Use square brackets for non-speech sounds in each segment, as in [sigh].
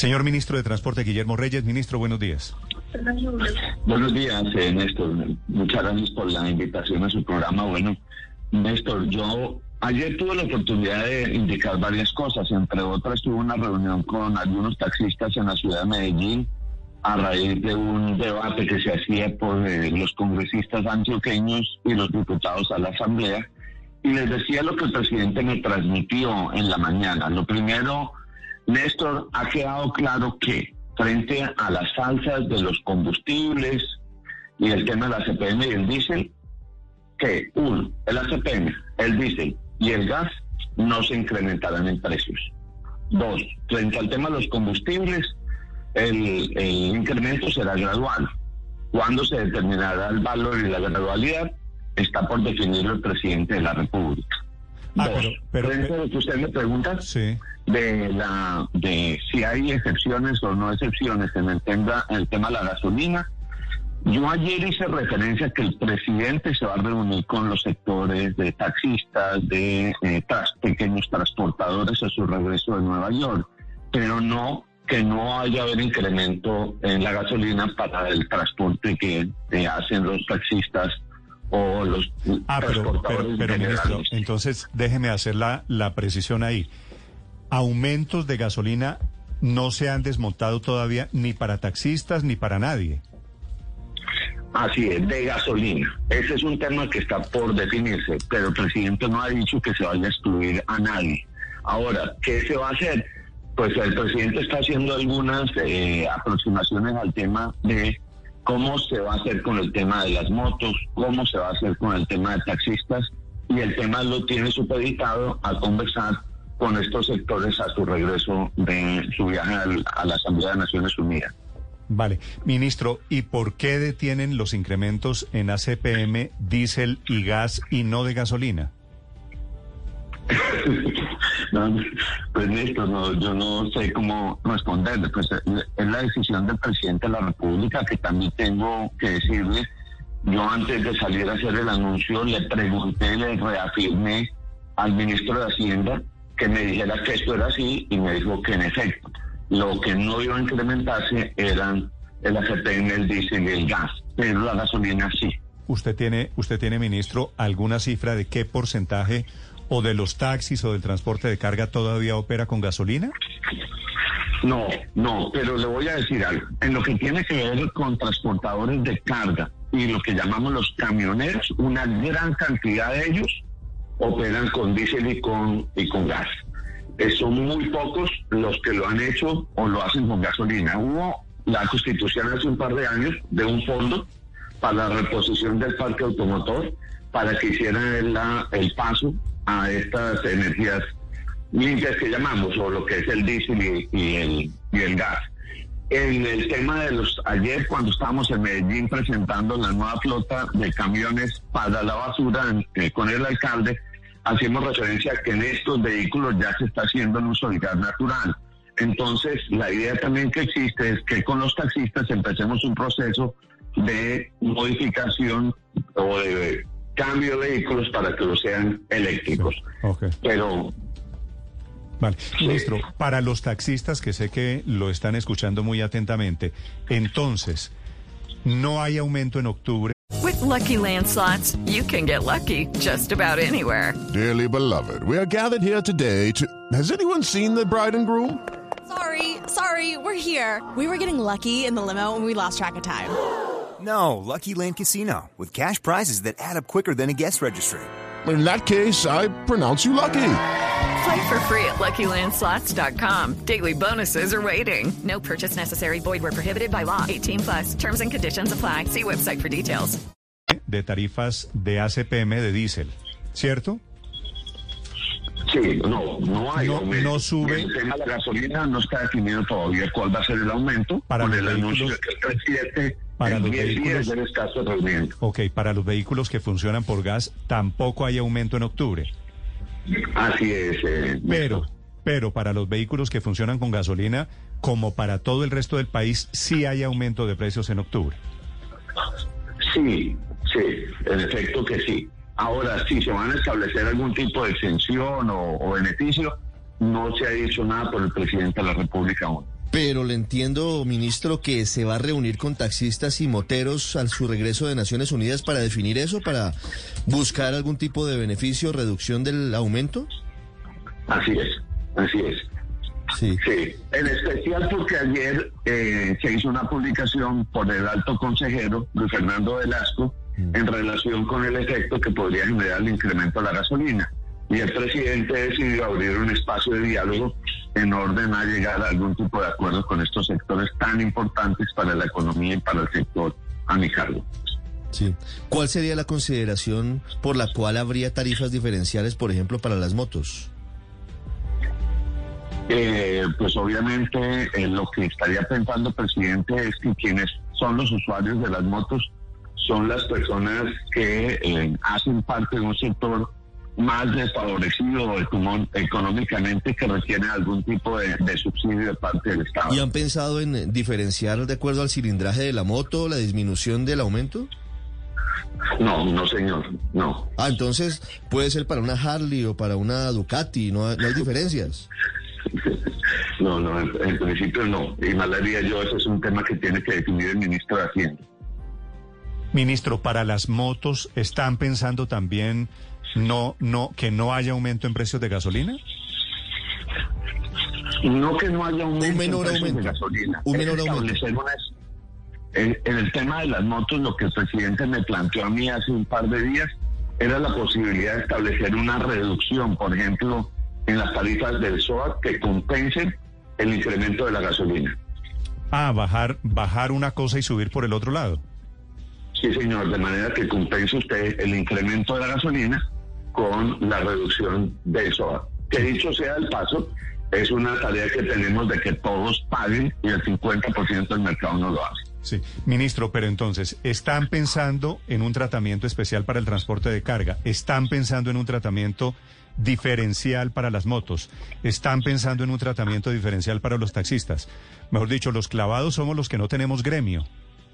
Señor ministro de Transporte Guillermo Reyes, ministro, buenos días. Buenos días, eh, Néstor. Muchas gracias por la invitación a su programa. Bueno, Néstor, yo ayer tuve la oportunidad de indicar varias cosas. Entre otras, tuve una reunión con algunos taxistas en la ciudad de Medellín a raíz de un debate que se hacía por eh, los congresistas antioqueños y los diputados a la Asamblea. Y les decía lo que el presidente me transmitió en la mañana. Lo primero, Néstor, ha quedado claro que frente a las alzas de los combustibles y el tema de la CPM y el diésel, que uno, el ACPM, el diésel y el gas no se incrementarán en precios. Dos, frente al tema de los combustibles, el, incremento será gradual. ¿Cuándo se determinará el valor y la gradualidad? Está por definirlo el presidente de la República. Ah, Dos, pero- pero- lo que usted me pregunta, Sí. de la de si hay excepciones o no excepciones en el tema en el tema de la gasolina. Yo ayer hice referencia que el presidente se va a reunir con los sectores de taxistas, de eh, tras- pequeños transportadores a su regreso de Nueva York, pero no que no haya haber incremento en la gasolina para el transporte que eh, hacen los taxistas o los Ah, pero, pero, pero, ministro, entonces déjeme hacer la, la precisión ahí. Aumentos de gasolina no se han desmontado todavía ni para taxistas ni para nadie. Así es, de gasolina. Ese es un tema que está por definirse, pero el presidente no ha dicho que se vaya a excluir a nadie. Ahora, ¿qué se va a hacer? Pues el presidente está haciendo algunas eh, aproximaciones al tema de cómo se va a hacer con el tema de las motos, cómo se va a hacer con el tema de taxistas, y el tema lo tiene supeditado a conversar con estos sectores a su regreso de su viaje al- a la Asamblea de Naciones Unidas. Vale, ministro, ¿y por qué detienen los incrementos en ACPM, diésel y gas y no de gasolina? No, pues Néstor, no, yo no sé cómo responderle. Pues es la decisión del presidente de la República que también tengo que decirle. Yo antes de salir a hacer el anuncio le pregunté, le reafirmé al ministro de Hacienda que me dijera que esto era así y me dijo que en efecto lo que no iba a incrementarse eran el ACPM, el diésel y el gas, pero la gasolina sí. ¿Usted tiene, usted tiene, ministro, alguna cifra de qué porcentaje o de los taxis o del transporte de carga todavía opera con gasolina? No, no, pero le voy a decir algo. En lo que tiene que ver con transportadores de carga y lo que llamamos los camioneros, una gran cantidad de ellos operan con diésel y con, y con gas. Eh, son muy pocos los que lo han hecho o lo hacen con gasolina. Hubo la constitución hace un par de años de un fondo para la reposición del parque automotor para que hicieran la- el paso a estas energías limpias que llamamos, o lo que es el diésel y, y el, y el gas. En el tema de los, ayer cuando estábamos en Medellín presentando la nueva flota de camiones para la basura eh, con el alcalde, hacemos referencia a que en estos vehículos ya se está haciendo el uso del gas natural. Entonces, la idea también que existe es que con los taxistas empecemos un proceso de modificación o de cambio de vehículos para que los sean eléctricos. Ok. Pero Vale. Ministro, para los taxistas que sé que lo están escuchando muy atentamente, entonces, ¿no hay aumento en octubre? With Lucky Land slots, you can get lucky just about anywhere. Dearly beloved, we are gathered here today to. Has anyone seen the bride and groom? Sorry, sorry, we're here. We were getting lucky in the limo and we lost track of time. No, Lucky Land Casino, with cash prizes that add up quicker than a guest registry. In that case, I pronounce you lucky. Play for free at LuckyLandSlots.com. Daily bonuses are waiting. No purchase necessary. Void were prohibited by law. 18 plus. Terms and conditions apply. See website for details. de tarifas de ACPM de diésel, ¿cierto? Sí, no, no hay No- aumento. no sube. El tema de la gasolina no está definido todavía cuál va a ser el aumento. Para con el anuncio vehículos- de que el presidente para en los 10 días vehículos- reuniendo. Ok, para los vehículos que funcionan por gas tampoco hay aumento en octubre. Así es. eh, Pero, pero para los vehículos que funcionan con gasolina, como para todo el resto del país, sí hay aumento de precios en octubre. Sí, sí, en efecto que sí. Ahora, si se van a establecer algún tipo de exención o, o beneficio, no se ha dicho nada por el presidente de la República aún. Pero le entiendo, ministro, que se va a reunir con taxistas y moteros al su regreso de Naciones Unidas para definir eso, para buscar algún tipo de beneficio, reducción del aumento. Así es, así es. Sí. Sí, en especial porque ayer eh, se hizo una publicación por el alto consejero Luis Fernando Velasco en relación con el efecto que podría generar el incremento de la gasolina. Y el presidente decidió abrir un espacio de diálogo en orden a llegar a algún tipo de acuerdo con estos sectores tan importantes para la economía y para el sector a mi cargo. Sí. ¿Cuál sería la consideración por la cual habría tarifas diferenciales, por ejemplo, para las motos? Eh, pues obviamente eh, lo que estaría pensando el presidente es que quienes son los usuarios de las motos son las personas que eh, hacen parte de un sector más desfavorecido económicamente que requiere algún tipo de, de subsidio de parte del Estado. ¿Y han pensado en diferenciar de acuerdo al cilindraje de la moto la disminución del aumento? No, no señor, no. Ah, entonces puede ser para una Harley o para una Ducati, no hay, no hay diferencias. [laughs] No, no, en, en principio no. Y más le diría yo, ese es un tema que tiene que definir el ministro de Hacienda. Ministro, para las motos, ¿están pensando también no, no, que no haya aumento en precios de gasolina? No que no haya aumento Un menor en precios aumento. de gasolina. Un menor aumento. en, en el tema de las motos, lo que el presidente me planteó a mí hace un par de días era la posibilidad de establecer una reducción, por ejemplo, en las tarifas del SOAT que compensen el incremento de la gasolina. Ah, bajar, bajar una cosa y subir por el otro lado. Sí, señor, de manera que compense usted el incremento de la gasolina con la reducción del SOAT. Que dicho sea el paso, es una tarea que tenemos de que todos paguen y el 50% del mercado no lo hace. Sí, ministro, pero entonces, ¿están pensando en un tratamiento especial para el transporte de carga? ¿Están pensando en un tratamiento diferencial para las motos? ¿Están pensando en un tratamiento diferencial para los taxistas? Mejor dicho, los clavados somos los que no tenemos gremio.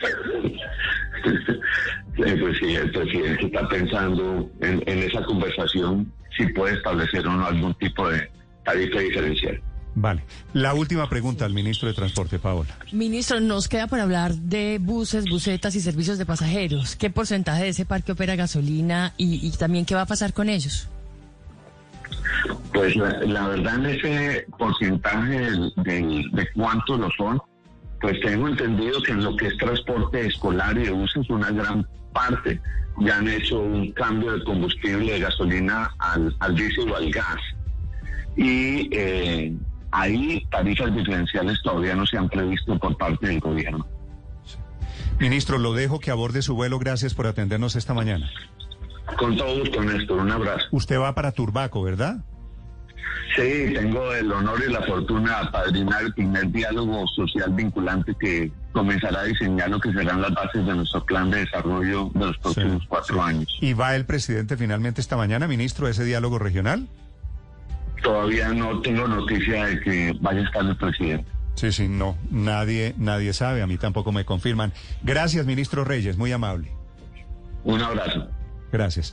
[laughs] Eh, pues sí, el presidente está pensando en, en esa conversación si puede establecer o no algún tipo de tarifa diferencial. Vale. La última pregunta al ministro de Transporte, Paola. Ministro, nos queda por hablar de buses, busetas y servicios de pasajeros. ¿Qué porcentaje de ese parque opera gasolina y, y también qué va a pasar con ellos? Pues la, la verdad en ese porcentaje del- de cuántos lo son, pues tengo entendido que en lo que es transporte escolar y de buses, una gran parte ya han hecho un cambio de combustible de gasolina al, al diésel o al gas. Y eh, ahí tarifas diferenciales todavía no se han previsto por parte del gobierno. Ministro, lo dejo que aborde su vuelo. Gracias por atendernos esta mañana. Con todo gusto, Néstor, un abrazo. Usted va para Turbaco, ¿verdad? Sí, tengo el honor y la fortuna de apadrinar el primer diálogo social vinculante que comenzará a diseñar lo que serán las bases de nuestro plan de desarrollo de los próximos Sí, cuatro sí. años. ¿Y va el presidente finalmente esta mañana, ministro, a ese diálogo regional? Todavía no tengo noticia de que vaya a estar el presidente. Sí, sí, no, nadie, nadie sabe, a mí tampoco me confirman. Gracias, ministro Reyes, muy amable. Un abrazo. Gracias.